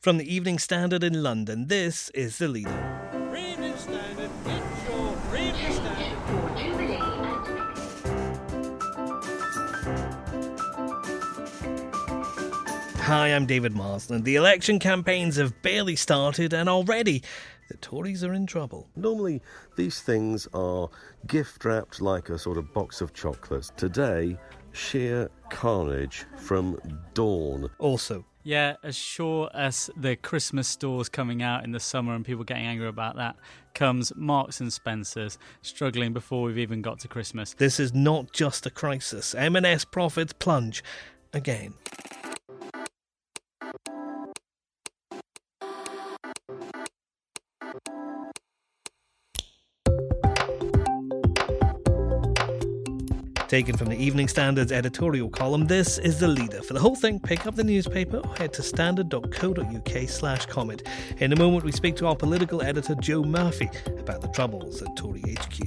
From the Evening Standard in London, this is The Leader. Evening Standard, it's your Evening Standard. Hi, I'm David Marsland. The election campaigns have barely started, and already the Tories are in trouble. Normally, these things are gift wrapped like a sort of box of chocolates. Today, sheer carnage from dawn. Also, Yeah, as sure as the Christmas stores coming out in the summer and people getting angry about that, comes Marks and Spencers struggling before we've even got to Christmas. this is not just a crisis. M&S profits plunge again. Taken from the Evening Standard's editorial column, this is the leader. For the whole thing, pick up the newspaper or head to standard.co.uk slash comment. In a moment, we speak to our political editor Joe Murphy about the troubles at Tory HQ.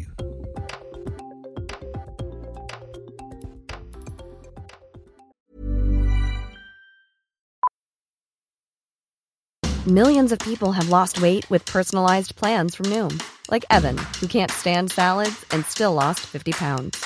Millions of people have lost weight with personalized plans from Noom, like Evan, who can't stand salads and still lost 50 pounds.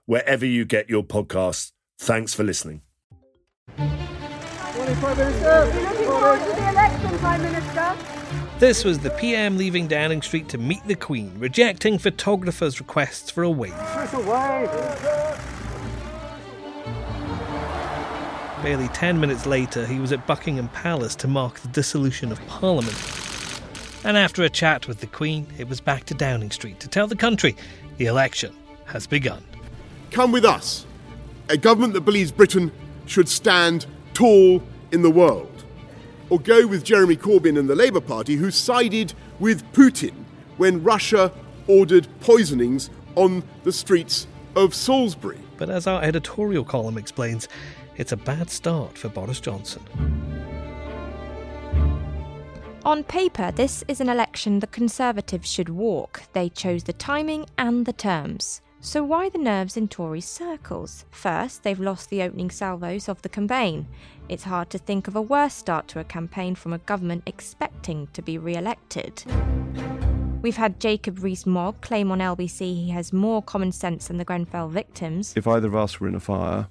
wherever you get your podcasts. Thanks for listening. This was the PM leaving Downing Street to meet the Queen, rejecting photographers' requests for a wave. Barely 10 minutes later, he was at Buckingham Palace to mark the dissolution of Parliament. And after a chat with the Queen, it was back to Downing Street to tell the country the election has begun. Come with us. A government that believes Britain should stand tall in the world. Or go with Jeremy Corbyn and the Labour Party, who sided with Putin when Russia ordered poisonings on the streets of Salisbury. But as our editorial column explains, it's a bad start for Boris Johnson. On paper, this is an election the Conservatives should walk. They chose the timing and the terms. So why the nerves in Tory circles? First, they've lost the opening salvos of the campaign. It's hard to think of a worse start to a campaign from a government expecting to be re elected. We've had Jacob Rees-Mogg claim on LBC he has more common sense than the Grenfell victims. If either of us were in a fire,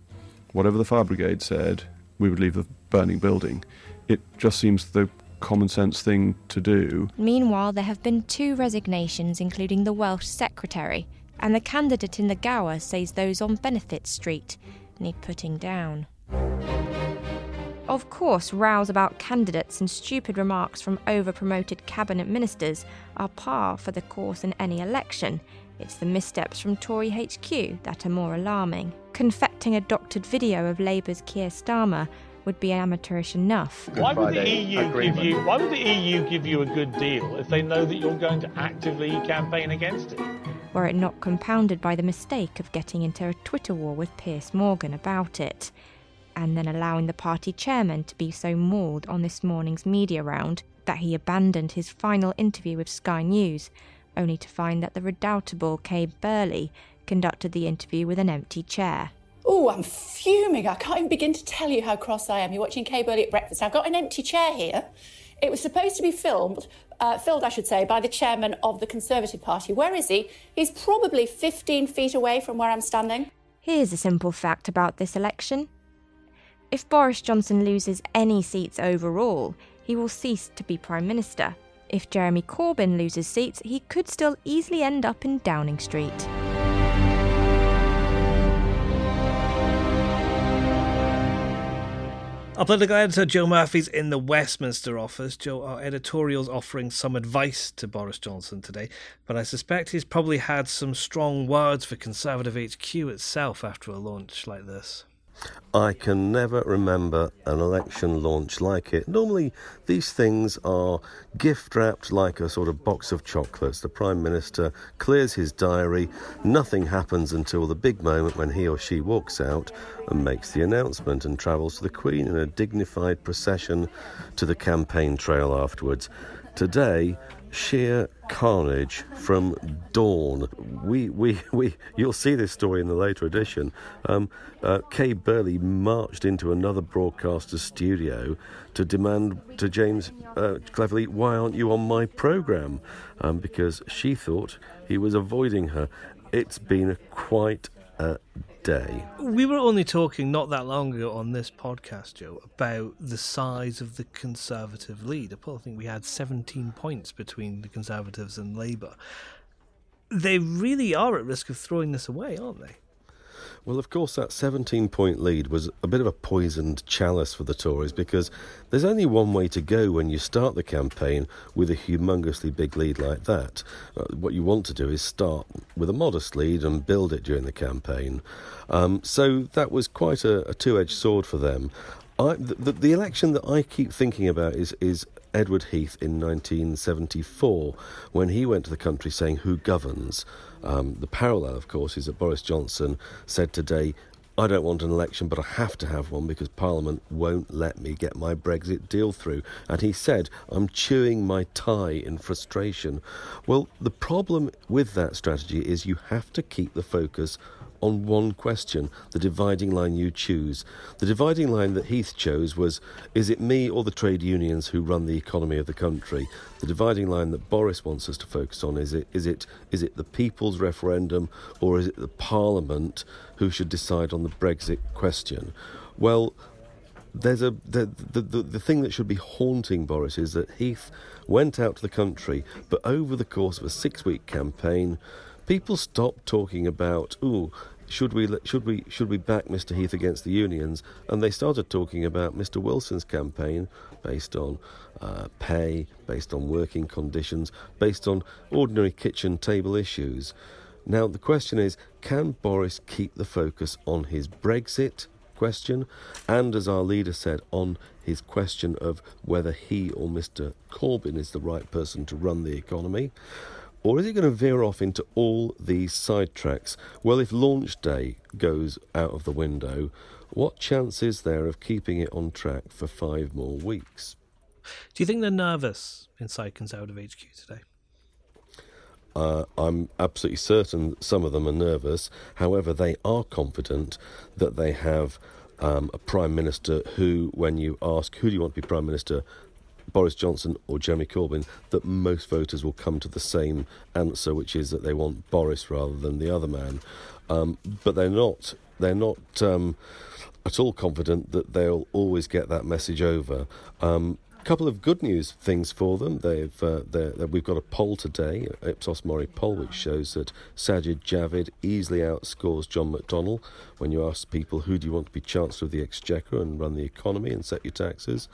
whatever the fire brigade said, we would leave the burning building. It just seems the common sense thing to do. Meanwhile, there have been two resignations, including the Welsh Secretary, and the candidate in the Gower says those on Benefit Street need putting down. Of course, rows about candidates and stupid remarks from over promoted cabinet ministers are par for the course in any election. It's the missteps from Tory HQ that are more alarming. Confecting a doctored video of Labour's Keir Starmer would be amateurish enough. Why would the EU give you? Why would the EU give you a good deal if they know that you're going to actively campaign against it? Were it not compounded by the mistake of getting into a Twitter war with Piers Morgan about it, and then allowing the party chairman to be so mauled on this morning's media round that he abandoned his final interview with Sky News, only to find that the redoubtable Kay Burley conducted the interview with an empty chair. Oh, I'm fuming. I can't even begin to tell you how cross I am. You're watching Kay Burley at breakfast. I've got an empty chair here. It was supposed to be filmed, uh, filled, I should say, by the chairman of the Conservative Party. Where is he? He's probably 15 feet away from where I'm standing. Here's a simple fact about this election. If Boris Johnson loses any seats overall, he will cease to be Prime Minister. If Jeremy Corbyn loses seats, he could still easily end up in Downing Street. Our political editor Joe Murphy's in the Westminster office. Joe, our editorial's offering some advice to Boris Johnson today, but I suspect he's probably had some strong words for Conservative HQ itself after a launch like this. I can never remember an election launch like it. Normally, these things are gift wrapped like a sort of box of chocolates. The Prime Minister clears his diary, nothing happens until the big moment when he or she walks out and makes the announcement and travels to the Queen in a dignified procession to the campaign trail afterwards. Today, sheer carnage from dawn. We, we, we, you'll see this story in the later edition. Um, uh, Kay Burley marched into another broadcaster's studio to demand to James uh, Cleverly, why aren't you on my programme? Um, because she thought he was avoiding her. It's been quite a day. We were only talking not that long ago on this podcast, Joe, about the size of the Conservative lead. I think we had 17 points between the Conservatives and Labour. They really are at risk of throwing this away, aren't they? Well, of course, that 17 point lead was a bit of a poisoned chalice for the Tories because there's only one way to go when you start the campaign with a humongously big lead like that. Uh, what you want to do is start with a modest lead and build it during the campaign. Um, so that was quite a, a two edged sword for them. I, the, the, election that I keep thinking about is, is Edward Heath in 1974 when he went to the country saying, Who governs? Um, the parallel, of course, is that Boris Johnson said today, I don't want an election, but I have to have one because Parliament won't let me get my Brexit deal through. And he said, I'm chewing my tie in frustration. Well, the problem with that strategy is you have to keep the focus on one question, the dividing line you choose. The dividing line that Heath chose was is it me or the trade unions who run the economy of the country? The dividing line that Boris wants us to focus on is it is it is it the people's referendum or is it the parliament who should decide on the Brexit question? Well, there's a the, the, the, the thing that should be haunting Boris is that Heath went out to the country, but over the course of a six week campaign, people stopped talking about, ooh, should we should we should we back Mr. Heath against the unions? And they started talking about Mr. Wilson's campaign based on uh, pay, based on working conditions, based on ordinary kitchen table issues. Now the question is, can Boris keep the focus on his Brexit question, and as our leader said, on his question of whether he or Mr. Corbyn is the right person to run the economy? Or is it going to veer off into all these sidetracks? Well, if launch day goes out of the window, what chance is there of keeping it on track for five more weeks? Do you think they're nervous inside Conservative HQ today? Uh, I'm absolutely certain some of them are nervous. However, they are confident that they have um, a Prime Minister who, when you ask, who do you want to be Prime Minister? Boris Johnson or Jeremy Corbyn, that most voters will come to the same answer, which is that they want Boris rather than the other man. Um, but they're not. They're not. Um, at all confident that they'll always get that message over. Um, couple of good news things for them. They've uh, we've got a poll today, Ipsos Mori poll, which shows that Sajid Javid easily outscores John McDonnell when you ask people who do you want to be Chancellor of the Exchequer and run the economy and set your taxes.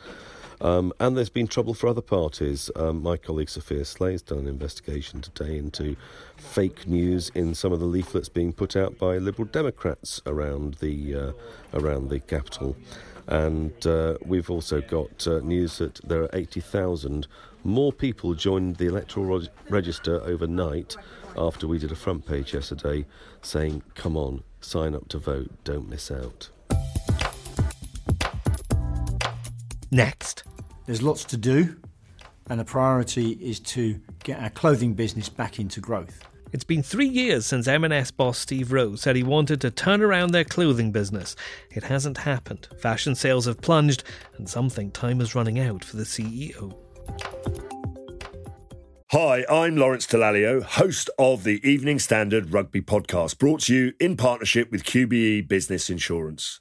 Um, and there's been trouble for other parties. Um, my colleague Sophia Sleigh has done an investigation today into fake news in some of the leaflets being put out by Liberal Democrats around the uh, around the capital. And uh, we've also got uh, news that there are 80,000 more people joined the electoral register overnight after we did a front page yesterday saying, "Come on, sign up to vote, don't miss out." Next. There's lots to do, and the priority is to get our clothing business back into growth. It's been three years since M&S boss Steve Rowe said he wanted to turn around their clothing business. It hasn't happened. Fashion sales have plunged, and some think time is running out for the CEO. Hi, I'm Lawrence Dallaglio, host of the Evening Standard Rugby Podcast, brought to you in partnership with QBE Business Insurance.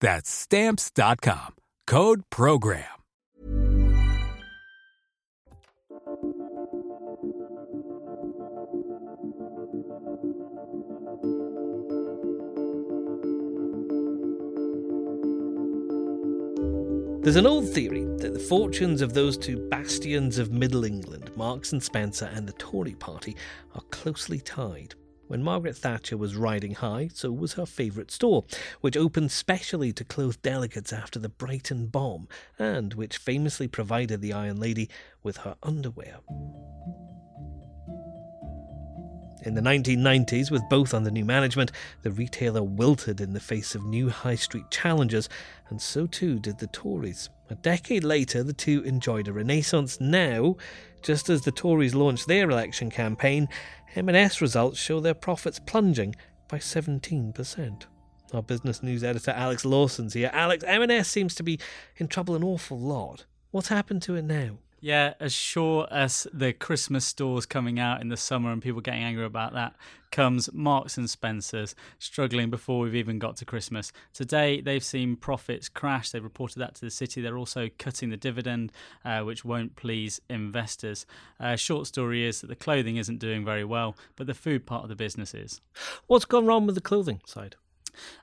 That's stamps.com. Code program. There's an old theory that the fortunes of those two bastions of Middle England, Marks and Spencer and the Tory party, are closely tied. When Margaret Thatcher was riding high, so was her favourite store, which opened specially to clothe delegates after the Brighton bomb, and which famously provided the Iron Lady with her underwear. In the 1990s, with both under new management, the retailer wilted in the face of new high street challengers, and so too did the Tories. A decade later, the two enjoyed a renaissance. Now, just as the Tories launched their election campaign, M&S results show their profits plunging by 17%. Our business news editor Alex Lawson's here. Alex, M&S seems to be in trouble an awful lot. What's happened to it now? Yeah, as sure as the Christmas stores coming out in the summer and people getting angry about that comes Marks and Spencers struggling before we've even got to Christmas. Today they've seen profits crash. They've reported that to the city. They're also cutting the dividend, uh, which won't please investors. Uh, short story is that the clothing isn't doing very well, but the food part of the business is. What's gone wrong with the clothing side?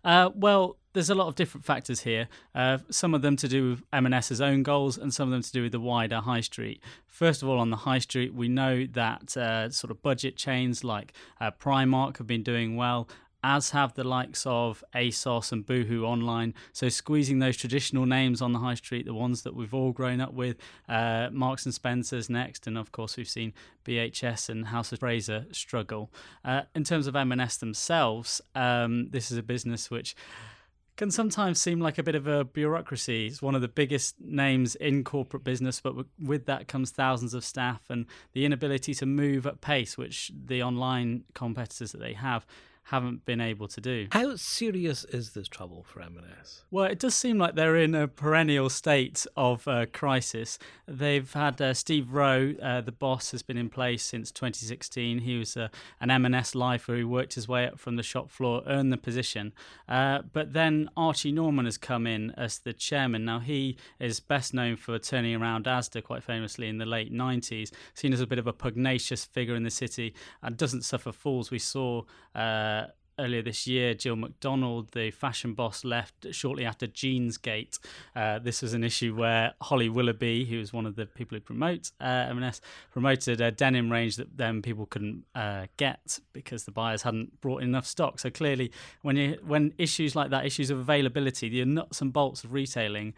Uh, well, there's a lot of different factors here. Uh, some of them to do with M&S's own goals, and some of them to do with the wider high street. First of all, on the high street, we know that uh, sort of budget chains like uh, Primark have been doing well, as have the likes of ASOS and Boohoo online. So squeezing those traditional names on the high street, the ones that we've all grown up with, uh, Marks and Spencers next, and of course we've seen BHS and House of Fraser struggle. Uh, in terms of M&S themselves, um, this is a business which can sometimes seem like a bit of a bureaucracy. It's one of the biggest names in corporate business, but with that comes thousands of staff and the inability to move at pace, which the online competitors that they have haven't been able to do. How serious is this trouble for M&S? Well, it does seem like they're in a perennial state of uh, crisis. They've had uh, Steve Rowe, uh, the boss, has been in place since 2016. He was uh, an M&S lifer who worked his way up from the shop floor, earned the position. Uh, but then Archie Norman has come in as the chairman. Now, he is best known for turning around Asda quite famously in the late 90s, seen as a bit of a pugnacious figure in the city and doesn't suffer fools. We saw uh, earlier this year, Jill McDonald, the fashion boss, left shortly after Jeansgate. Uh, this was an issue where Holly Willoughby, who was one of the people who promote uh, M&S, promoted a denim range that then people couldn't uh, get because the buyers hadn't brought in enough stock. So clearly, when you when issues like that, issues of availability, the nuts and bolts of retailing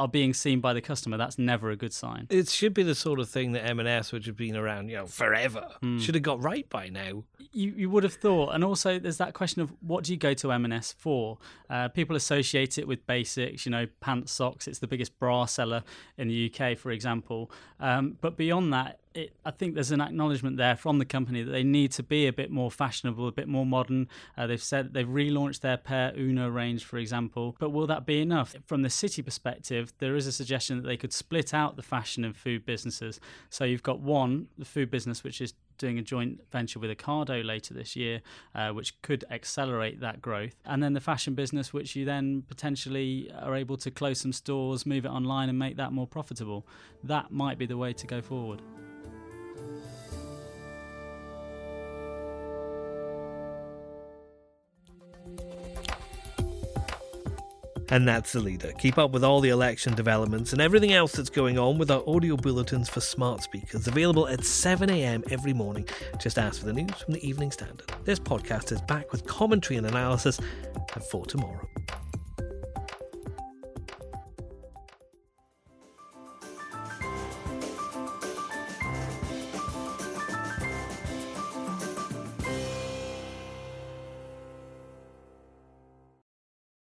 are being seen by the customer, that's never a good sign. It should be the sort of thing that M&S, which have been around, you know, forever, mm. should have got right by now. You you would have thought, and also there's that question of what do you go to M&S for? Uh, people associate it with basics, you know, pants, socks. It's the biggest bra seller in the UK, for example. Um, but beyond that, it, I think there's an acknowledgement there from the company that they need to be a bit more fashionable, a bit more modern. Uh, they've said they've relaunched their Per Una range, for example. But will that be enough? From the city perspective, there is a suggestion that they could split out the fashion and food businesses. So you've got one, the food business, which is doing a joint venture with Ocado later this year, uh, which could accelerate that growth. And then the fashion business, which you then potentially are able to close some stores, move it online, and make that more profitable. That might be the way to go forward. And that's the leader. Keep up with all the election developments and everything else that's going on with our audio bulletins for smart speakers, available at 7am every morning. Just ask for the news from the Evening Standard. This podcast is back with commentary and analysis at 4 tomorrow.